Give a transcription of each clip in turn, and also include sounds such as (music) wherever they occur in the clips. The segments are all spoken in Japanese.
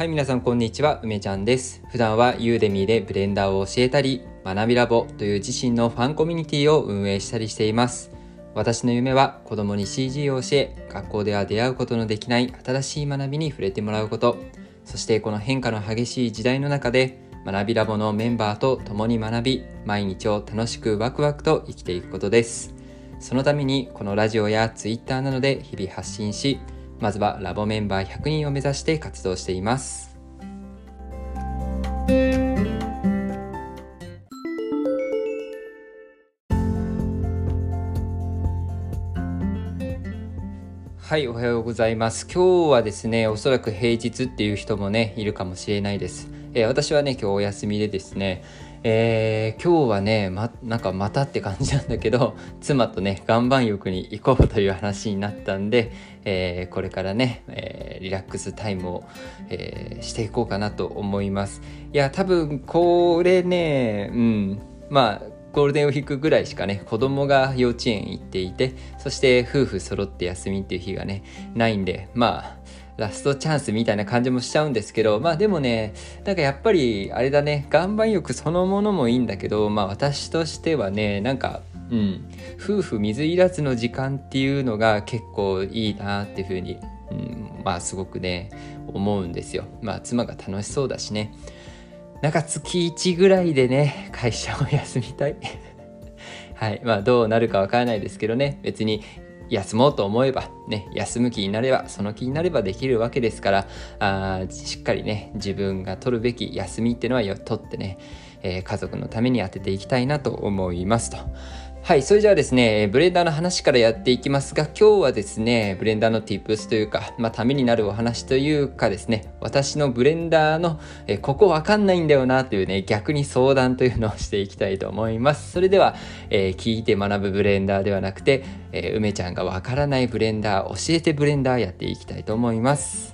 はい、皆さんこんにちは、梅ちゃんです。普段はユーデミーでブレンダーを教えたり、学びラボという自身のファンコミュニティを運営したりしています。私の夢は子供に CG を教え、学校では出会うことのできない新しい学びに触れてもらうこと、そしてこの変化の激しい時代の中で、学びラボのメンバーと共に学び、毎日を楽しくワクワクと生きていくことです。そのためにこのラジオやツイッターなどで日々発信し、まずはラボメンバー100人を目指して活動しています。はい、おはようございます。今日はですね、おそらく平日っていう人もね、いるかもしれないです。えー私はね、今日お休みでですね、えー今日はね、ま、なんかまたって感じなんだけど、(laughs) 妻とね、岩盤浴に行こうという話になったんで、えーこれからね、えーリラックスタイムを、えしていこうかなと思います。いや、多分これね、うん、まあ、ゴールデンウィークぐらいしかね子供が幼稚園行っていてそして夫婦揃って休みっていう日がねないんでまあラストチャンスみたいな感じもしちゃうんですけどまあでもねなんかやっぱりあれだね岩盤浴そのものもいいんだけどまあ私としてはねなんかうん夫婦水入らずの時間っていうのが結構いいなっていうふうに、うん、まあすごくね思うんですよ。まあ妻が楽しそうだしね。なんか月1ぐらいでね会社を休みたい。(laughs) はいまあどうなるかわからないですけどね。別に休もうと思えばね休む気になればその気になればできるわけですからあしっかりね自分が取るべき休みっていうのはよ取ってね、えー家族のために当てていきたいなと思いますと。はい、それじゃあですね、ブレンダーの話からやっていきますが、今日はですね、ブレンダーの tips というか、まあ、ためになるお話というかですね、私のブレンダーの、えここわかんないんだよなというね、逆に相談というのをしていきたいと思います。それでは、えー聞いて学ぶブレンダーではなくて、えー梅ちゃんがわからないブレンダー、教えてブレンダーやっていきたいと思います。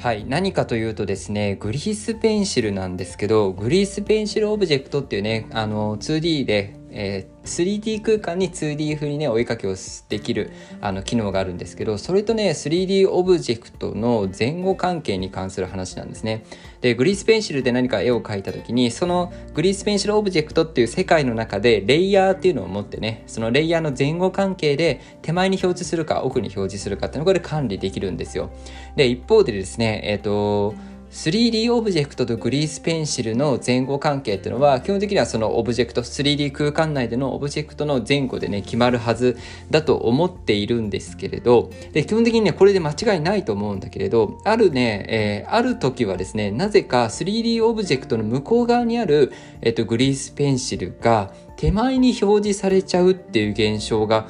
はい、何かというとですねグリースペンシルなんですけどグリースペンシルオブジェクトっていうねあの 2D で、えー 3D 空間に 2D 風にね追いかけをできるあの機能があるんですけどそれとね 3D オブジェクトの前後関係に関する話なんですね。でグリースペンシルで何か絵を描いた時にそのグリースペンシルオブジェクトっていう世界の中でレイヤーっていうのを持ってねそのレイヤーの前後関係で手前に表示するか奥に表示するかっていうのをこれ管理できるんですよ。で一方でですねえっ、と 3D オブジェクトとグリースペンシルの前後関係っていうのは基本的にはそのオブジェクト 3D 空間内でのオブジェクトの前後でね決まるはずだと思っているんですけれどで基本的にねこれで間違いないと思うんだけれどあるね、えーある時はですねなぜか 3D オブジェクトの向こう側にある、えっとグリースペンシルが手前に表示されちゃうっていう現象が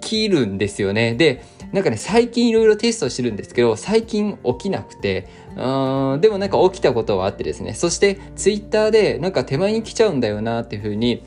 起きるんですよね。でなんかね最近いろいろテストしてるんですけど最近起きなくてうーんでもなんか起きたことはあってですね。そしてツイッターでなんか手前に来ちゃうんだよなっていうふうに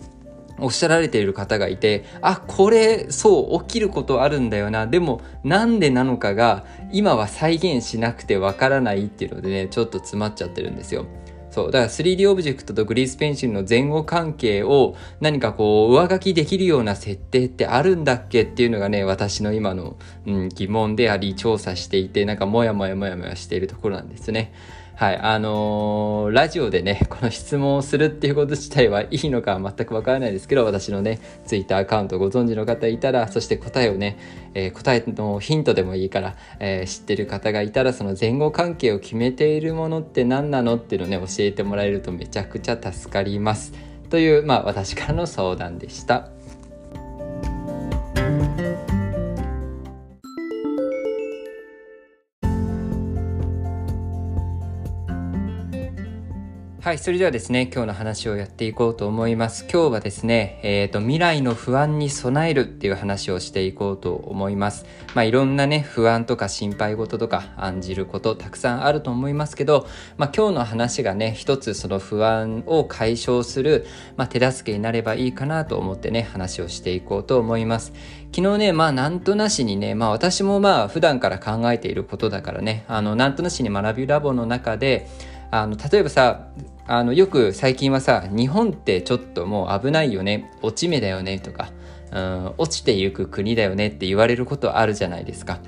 おっしゃられている方がいてあこれそう起きることあるんだよな。でもなんでなのかが今は再現しなくてわからないっていうのでねちょっと詰まっちゃってるんですよ。そうだから 3D オブジェクトとグリースペンシルの前後関係を何かこう上書きできるような設定ってあるんだっけっていうのがね私の今の、うん、疑問であり調査していてなんかモヤモヤモヤモヤしているところなんですね。はい、あのーラジオでね、この質問をするっていうこと自体はいいのかは全くわからないですけど、私のね、ツイッターアカウントご存知の方いたら、そして答えをね、えー答えのヒントでもいいから、えー知ってる方がいたら、その前後関係を決めているものって何なのっていうのね、教えてもらえるとめちゃくちゃ助かります。という、まあ、私からの相談でした。はい、それではですね、今日の話をやっていこうと思います。今日はですね、えっ、と、未来の不安に備えるっていう話をしていこうと思います。まあ、いろんなね、不安とか心配事とか案じることたくさんあると思いますけど、まあ、今日の話がね、一つその不安を解消する、まあ、手助けになればいいかなと思ってね、話をしていこうと思います。昨日ね、まあ、なんとなしにね、まあ、私もまあ、普段から考えていることだからね、あの、なんとなしに学びラボの中で、あの例えばさあのよく最近はさ日本ってちょっともう危ないよね落ち目だよねとか、うん、落ちていく国だよねって言われることあるじゃないですか。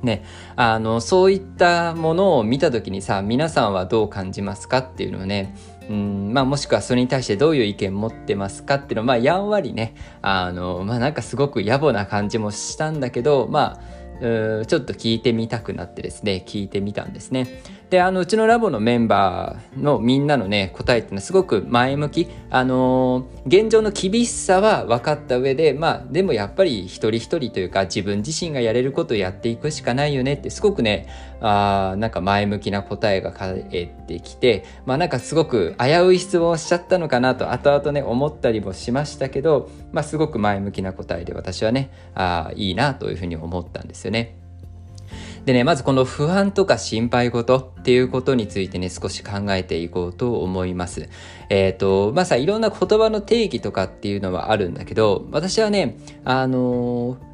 ね、あのそういったものを見た時にさ皆さんはどう感じますかっていうのをねうんまあ、もしくはそれに対してどういう意見持ってますかっていうのをまあやんわりねあのまあなんかすごく野暮な感じもしたんだけどまあうちょっと聞いてみたくなってですね聞いてみたんですねであのうちのラボのメンバーのみんなのね答えっていうのはすごく前向きあのー、現状の厳しさは分かった上でまあでもやっぱり一人一人というか自分自身がやれることをやっていくしかないよねってすごくねあなんか前向きな答えが返ってきてまあなんかすごく危うい質問をしちゃったのかなと後々ね思ったりもしましたけどまあすごく前向きな答えで私はねあいいなというふうに思ったんですよね。でね、まずこの不安とか心配事っていうことについてね、少し考えていこうと思います。えっ、ー、と、まあさ、いろんな言葉の定義とかっていうのはあるんだけど、私はね、あのー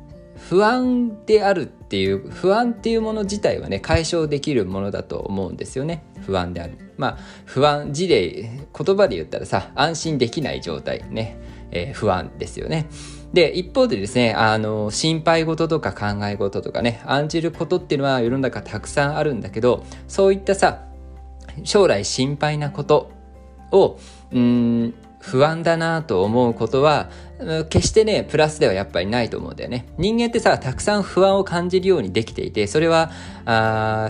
不安であるっていう不安っていうもの自体はね解消できるものだと思うんですよね。不安である。まあ不安字で言葉で言ったらさ安心できない状態ね、えー、不安ですよね。で、一方でですね、あの、心配事とか考え事とかね、案じることっていうのは世の中たくさんあるんだけど、そういったさ、将来心配なことを、うん、不安だなと思うことは、決してね、プラスではやっぱりないと思うんだよね。人間ってさ、たくさん不安を感じるようにできていて、それは、あ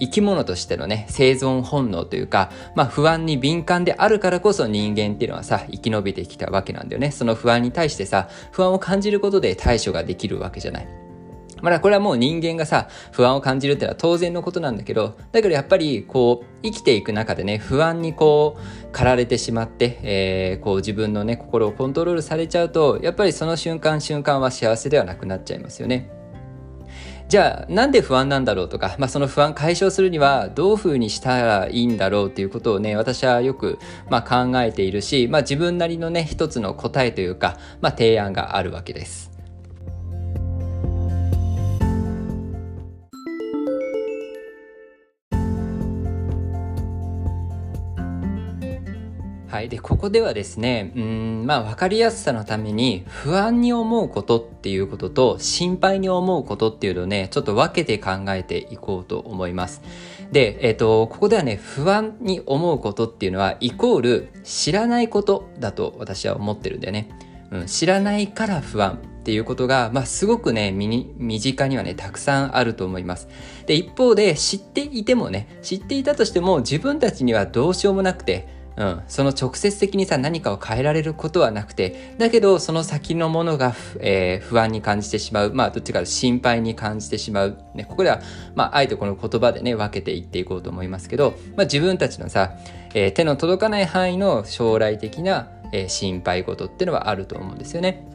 生き物としてのね、生存本能というか、まあ不安に敏感であるからこそ人間っていうのはさ、生き延びてきたわけなんだよね。その不安に対してさ、不安を感じることで対処ができるわけじゃない。まだこれはもう人間がさ、不安を感じるっていうのは当然のことなんだけど、だけどやっぱりこう、生きていく中でね、不安にこう、駆られてしまって、えー、こう自分のね、心をコントロールされちゃうと、やっぱりその瞬間瞬間は幸せではなくなっちゃいますよね。じゃあなんで不安なんだろうとか、まあ、その不安解消するにはどういうふうにしたらいいんだろうということをね私はよく、ま、考えているし、まあ、自分なりのね一つの答えというか、まあ、提案があるわけです。い。で、ここではですね、うん、まあ、わかりやすさのために、不安に思うことっていうことと、心配に思うことっていうのをね、ちょっと分けて考えていこうと思います。で、えっ、ー、と、ここではね、不安に思うことっていうのは、イコール、知らないことだと私は思ってるんだよね。うん、知らないから不安。っていうことが、まあ、すごくね、身近にはね、たくさんあると思います。で、一方で、知っていてもね、知っていたとしても、自分たちにはどうしようもなくて、うん、その直接的にさ何かを変えられることはなくてだけどその先のものが、えー、不安に感じてしまう。まあどっちか心配に感じてしまう、ね、ここでは、まあ、あえてこの言葉でね分けていっていこうと思いますけど、まあ、自分たちのさ、えー、手の届かない範囲の将来的な、えー、心配事っていうのはあると思うんですよね。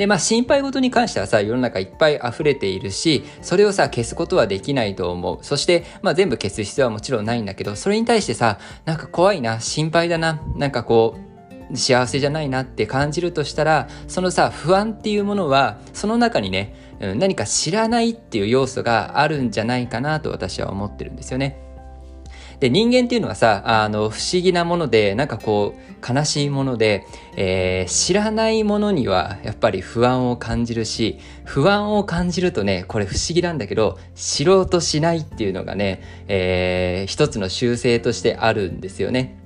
で、まあ心配事に関してはさ、世の中いっぱい溢れているし、それをさ、消すことはできないと思う。そして、まあ全部消す必要はもちろんないんだけど、それに対してさ、なんか怖いな、心配だな、なんかこう、幸せじゃないなって感じるとしたら、そのさ、不安っていうものは、その中にね、何か知らないっていう要素があるんじゃないかなと私は思ってるんですよね。で、人間っていうのはさ、あの、不思議なもので、なんかこう、悲しいもので、えー、知らないものにはやっぱり不安を感じるし、不安を感じるとね、これ不思議なんだけど、知ろうとしないっていうのがね、えー、一つの習性としてあるんですよね。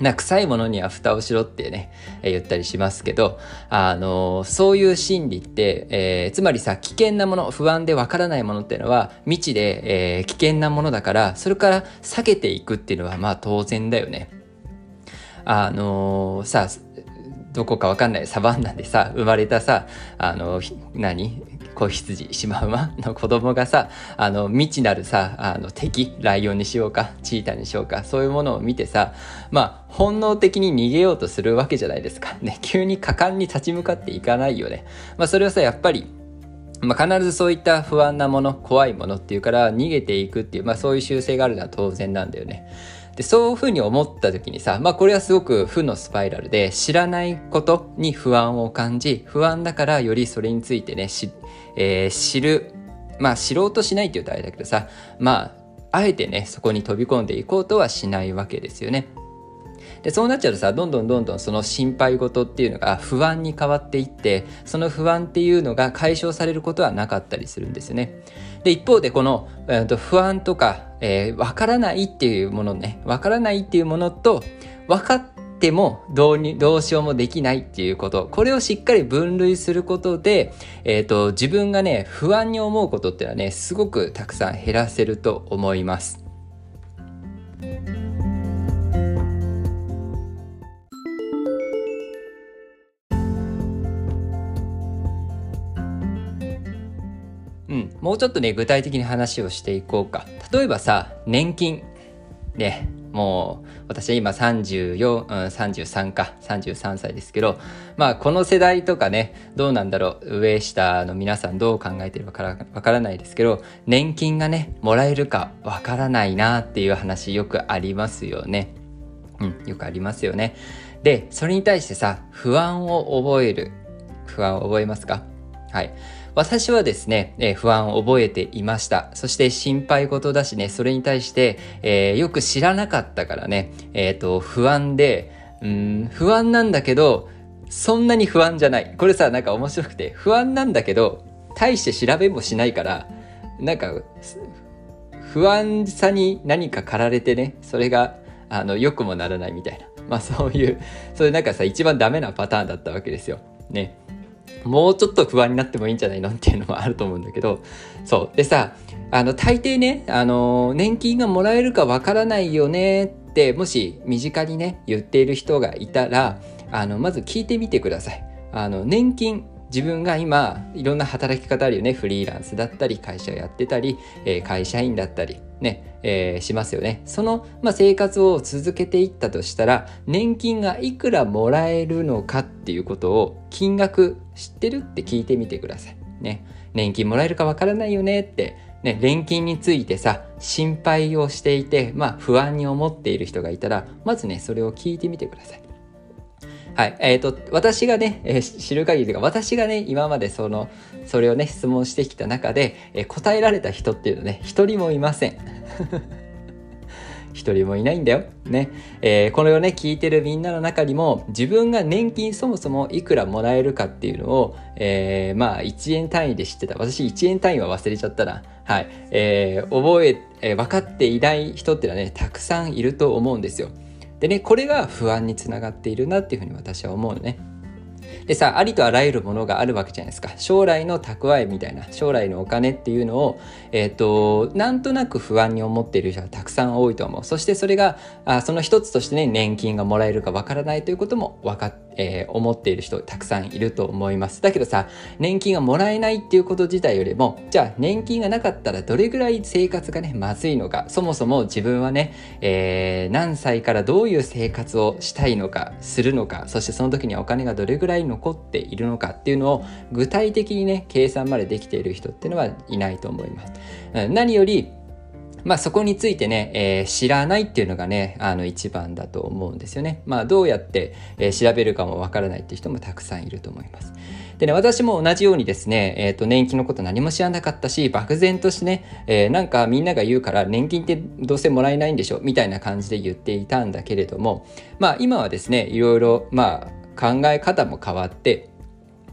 な臭いものには蓋をしろってね、えー、言ったりしますけど、あのー、そういう心理って、えー、つまりさ、危険なもの、不安でわからないものっていうのは未知で、え危険なものだから、それから避けていくっていうのはまあ当然だよね。あのさ、どこかわかんないサバンナでさ、生まれたさ、あの、何？子羊、シマウマの子供がさ、あの、未知なるさ、あの、敵、ライオンにしようか、チーターにしようか、そういうものを見てさ、まあ、本能的に逃げようとするわけじゃないですか。ね、急に果敢に立ち向かっていかないよね。まあ、それはさ、やっぱり、まあ、必ずそういった不安なもの、怖いものっていうから逃げていくっていう、まあそういう習性があるのは当然なんだよね。で、そういうふうに思った時にさ、まあこれはすごく負のスパイラルで、知らないことに不安を感じ、不安だからよりそれについてね、えー、知る、まあ知ろうとしないって言うとあれだけどさ、まああえてねそこに飛び込んでいこうとはしないわけですよね。でそうなっちゃうとさどんどんどんどんその心配事っていうのが不安に変わっていってその不安っていうのが解消されることはなかったりするんですよね。で一方でこの、えー、と不安とか、えー、分からないっていうものね分からないっていうものと分かってもどうにどうしようもできないっていうことこれをしっかり分類することで、えーと自分がね不安に思うことっていうのはねすごくたくさん減らせると思います。もうちょっとね具体的に話をしていこうか。例えばさ年金。ねもう私は今34、うん、33か。33歳ですけどまあこの世代とかねどうなんだろう。上下の皆さんどう考えてるかわからないですけど年金がねもらえるかわからないなっていう話よくありますよね。うんよくありますよね。でそれに対してさ不安を覚える。不安を覚えますか？はい。私はですね、えー、不安を覚えていました。そして心配事だしね、それに対して、えー、よく知らなかったからね、えっ、ー、と、不安で、うん、不安なんだけど、そんなに不安じゃない。これさ、なんか面白くて、不安なんだけど、大して調べもしないから、なんか、不安さに何か駆られてね、それが、あの、良くもならないみたいな。まあそういう、それなんかさ、一番ダメなパターンだったわけですよ。ね。もうちょっと不安になってもいいんじゃないのっていうのもあると思うんだけどそう。でさあの大抵ねあの年金がもらえるかわからないよねってもし身近にね言っている人がいたらあのまず聞いてみてください。あの年金自分が今いろんな働き方あるよね。フリーランスだったり会社をやってたり、えー、会社員だったり。ね、えー、しますよね。その、まあ、生活を続けていったとしたら年金がいくらもらえるのかっていうことを金額知ってるって聞いてみてください。ね。年金もらえるかわからないよねって。ね、年金についてさ心配をしていて、まあ、不安に思っている人がいたらまずねそれを聞いてみてください。はい。えっ、ー、と、私がね、えー、知る限りというか、私がね、今までその、それをね、質問してきた中で、えー、答えられた人っていうのね、一人もいません。(laughs) 一人もいないんだよ。ね。えー、これをね、聞いてるみんなの中にも、自分が年金そもそもいくらもらえるかっていうのを、えー、まあ、1円単位で知ってた。私、1円単位は忘れちゃったな。はい。えー、覚え、えー、分かっていない人っていうのはね、たくさんいると思うんですよ。でねこれが不安につながっているなっていうふうに私は思うのね。でさありとあらゆるものがあるわけじゃないですか将来の蓄えみたいな将来のお金っていうのを、えーと、なんとなく不安に思っている人がたくさん多いと思うそしてそれがあその一つとしてね年金がもらえるかわからないということも分かってえー、思っている人たくさんいると思います。だけどさ、年金がもらえないっていうこと自体よりも、じゃあ年金がなかったらどれぐらい生活がね、まずいのか、そもそも自分はね、えー、何歳からどういう生活をしたいのか、するのか、そしてその時にはお金がどれぐらい残っているのかっていうのを具体的にね、計算までできている人っていうのはいないと思います。何よりまあそこについてね、えー、知らないっていうのがね、あの一番だと思うんですよね。まあどうやって、えー、調べるかもわからないっていう人もたくさんいると思います。でね、私も同じようにですね、えっ、ー、と、年金のこと何も知らなかったし、漠然としてね、えー、なんかみんなが言うから年金ってどうせもらえないんでしょみたいな感じで言っていたんだけれども、まあ今はですね、いろいろ、まあ考え方も変わって、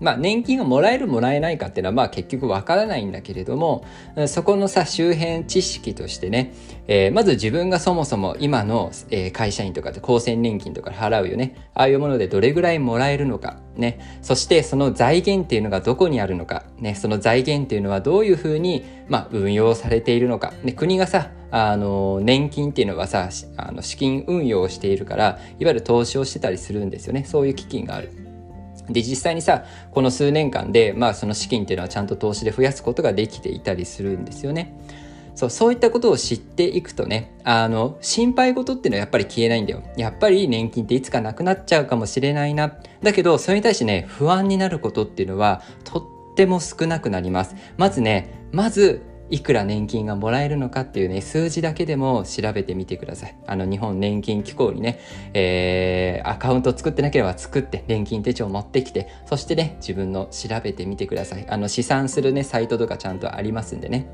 まあ、年金がもらえるもらえないかっていうのはまあ結局わからないんだけれどもそこのさ周辺知識としてね、えー、まず自分がそもそも今の、え、会社員とかで厚生年金とか払うよね。ああいうものでどれぐらいもらえるのかね。そしてその財源っていうのがどこにあるのかね。その財源っていうのはどういうふうに、まあ、運用されているのか、ね、国がさあの年金っていうのはさあの資金運用をしているからいわゆる投資をしてたりするんですよね。そういう基金がある。で実際にさこの数年間で、まあ、その資金っていうのはちゃんと投資で増やすことができていたりするんですよね。そうそういったことを知っていくとねあの心配事っていうのはやっぱり消えないんだよ。やっぱり年金っていつかなくなっちゃうかもしれないな。だけどそれに対してね不安になることっていうのはとっても少なくなります。まずねまずいくら年金がもらえるのかっていうね、数字だけでも調べてみてください。あの、日本年金機構にね、えー、アカウント作ってなければ作って、年金手帳持ってきて、そしてね、自分の調べてみてください。あの、試算するね、サイトとかちゃんとありますんでね。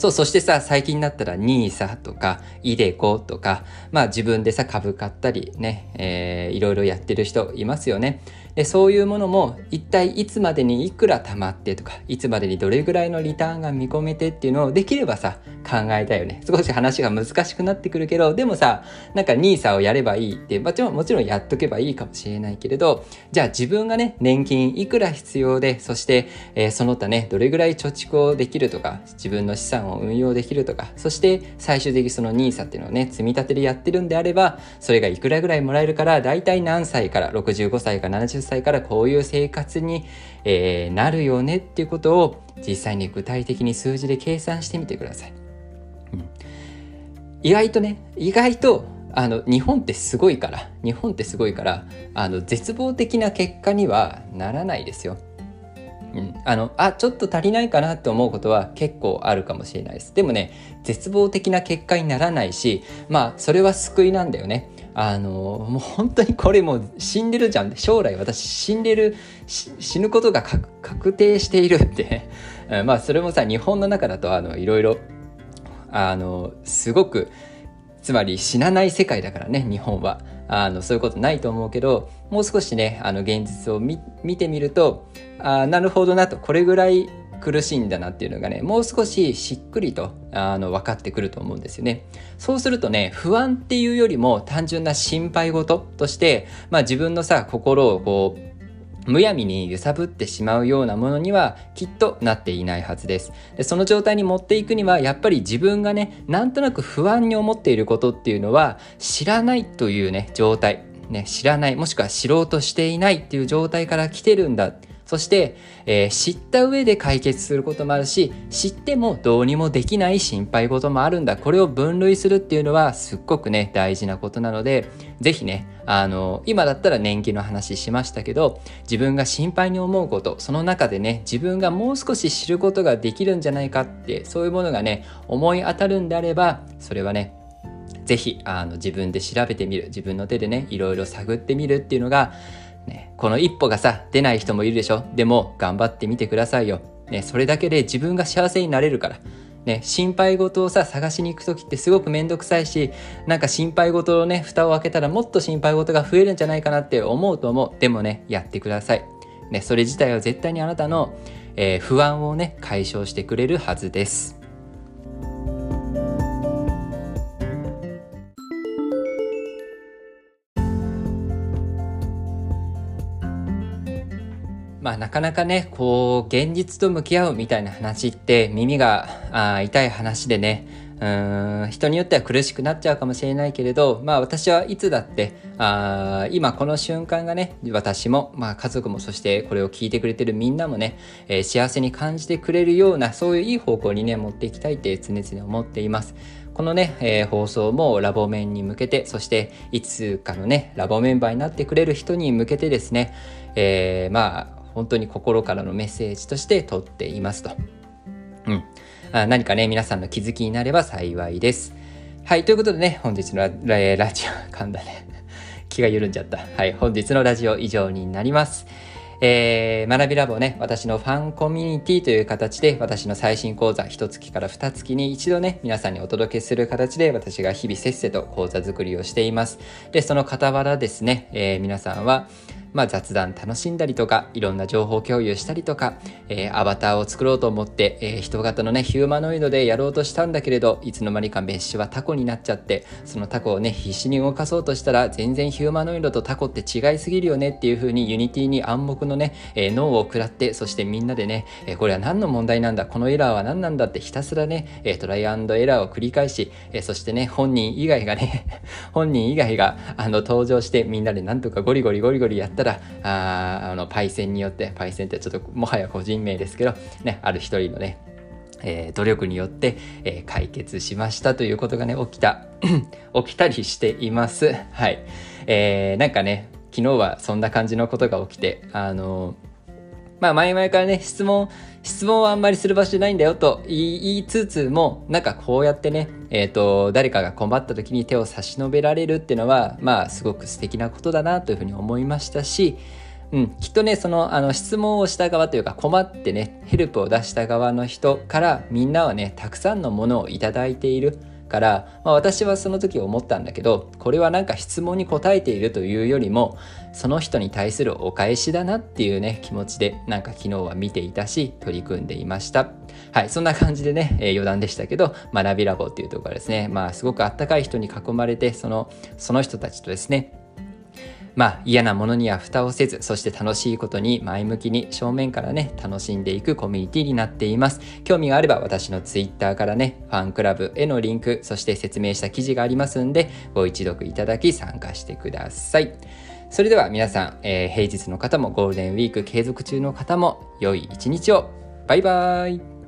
そう、そしてさ、最近になったら NISA とか、イデコとか、まあ自分でさ、株買ったりね、えー、いろいろやってる人いますよね。でそういうものも一体いつまでにいくら貯まってとかいつまでにどれぐらいのリターンが見込めてっていうのをできればさ考えたいよね。少し話が難しくなってくるけどでもさなんか NISA をやればいいってもちろんもちろんやっとけばいいかもしれないけれどじゃあ自分がね年金いくら必要でそして、えー、その他ねどれぐらい貯蓄をできるとか自分の資産を運用できるとかそして最終的にその NISA っていうのをね積み立てでやってるんであればそれがいくらぐらいもらえるから大体何歳から65歳か70歳からこういう生活に、えー、なるよねっていうことを実際に具体的に数字で計算してみてください。うん、意外とね意外とあの日本ってすごいから日本ってすごいからあの絶望的な結果にはならないですよ。うん、あのあちょっと足りないかなって思うことは結構あるかもしれないですでもね絶望的な結果にならないしまあそれは救いなんだよねあのもう本当にこれもう死んでるじゃん。将来私死んでる死ぬことが確定しているって (laughs) まあそれもさ日本の中だとあのいろいろあのすごくつまり死なない世界だからね日本は。あのそういうことないと思うけどもう少しねあの現実を見てみるとあなるほどなと。これぐらい苦しいんだなっていうのがねもう少ししっくりとあの分かってくると思うんですよね。そうするとね不安っていうよりも単純な心配事として、まあ、自分のさ心をこうむやみに揺さぶってしまうようなものにはきっとなっていないはずです。でその状態に持っていくにはやっぱり自分がねなんとなく不安に思っていることっていうのは知らないというね状態。ね知らない。もしくは知ろうとしていないっていう状態から来てるんだ。そして、えー、知った上で解決することもあるし知ってもどうにもできない心配事もあるんだ。これを分類するっていうのはすっごくね大事なことなので是非ねあの今だったら年金の話しましたけど自分が心配に思うことその中でね自分がもう少し知ることができるんじゃないかってそういうものがね思い当たるんであればそれはね是非あの自分で調べてみる自分の手でねいろいろ探ってみるっていうのがね、この一歩がさ、出ない人もいるでしょでも、頑張ってみてくださいよ。ね、それだけで自分が幸せになれるから。ね、心配事をさ、探しに行く時ってすごくめんどくさいし、なんか心配事のね、蓋を開けたらもっと心配事が増えるんじゃないかなって思うと思う。でもね、やってください。ね、それ自体は絶対にあなたの、えー、不安をね、解消してくれるはずです。なかなかねこう現実と向き合うみたいな話って耳があ痛い話でねうん人によっては苦しくなっちゃうかもしれないけれど、まあ私はいつだってあ今この瞬間がね私も、まあ、家族もそしてこれを聞いてくれてるみんなもね、えー、幸せに感じてくれるようなそういういい方向にね持っていきたいって常々思っています。このね、えー、放送もラボ面に向けてそしていつかのねラボメンバーになってくれる人に向けてですね、えー、まあ本当に心からのメッセージとして撮っていますと。うん。あ何かね、皆さんの気づきになれば幸いです。はい、ということでね、本日のララジオ、噛んだね。(laughs) 気が緩んじゃった。はい、本日のラジオ以上になります。えー、学びラボね、私のファンコミュニティという形で、私の最新講座、一月から二月に一度ね、皆さんにお届けする形で、私が日々せっせと講座作りをしています。で、その傍らですね、えー、皆さんは、まあ、雑談楽しんだりとか、いろんな情報共有したりとか、えー、アバターを作ろうと思って、えー、人型のね、ヒューマノイドでやろうとしたんだけれど、いつの間にかメッシュはタコになっちゃって、そのタコをね、必死に動かそうとしたら、全然ヒューマノイドとタコって違いすぎるよねっていう風にユニティに暗黙のね、えー、ノーを食らって、そしてみんなでね、えこれは何の問題なんだ、このエラーは何なんだってひたすらね、えトライアンドエラーを繰り返し、えそしてね、本人以外がね、(laughs) 本人以外があの登場してみんなでなんとかゴリゴリゴリゴリやったら、ああのパイセンによってパイセンってちょっともはや個人名ですけど、ね、ある一人のねえー、努力によって、えー、解決しましたということがね、起きた、(clears throat) 起きたりしています。はい。えー、なんかね、昨日はそんな感じのことが起きて、あのまあ前々からね、質問、質問はあんまりする場所じゃないんだよと言いつつも、なんかこうやってね、えっ、ー、と、誰かが困った時に手を差し伸べられるっていうのは、まあすごく素敵なことだなというふうに思いましたし、うん、きっとねそのあの質問をした側というか困ってねヘルプを出した側の人からみんなはねたくさんのものを頂いている。から、まあ、私はその時思ったんだけどこれはなんか質問に答えているというよりもその人に対するお返しだなっていうね気持ちでなんか昨日は見ていたし取り組んでいました。はいそんな感じでね、えー、余談でしたけど学びラボっていうところですね。まあすごくあったかい人に囲まれてそのその人たちとですねまあ嫌なものには蓋をせず、そして楽しいことに前向きに正面からね、楽しんでいくコミュニティになっています。興味があれば私の Twitter からね、ファンクラブへのリンク、そして説明した記事がありますんで、ご一読いただき参加してください。それでは皆さん、えー、平日の方もゴールデンウィーク継続中の方も良い一日を。バイバーイ。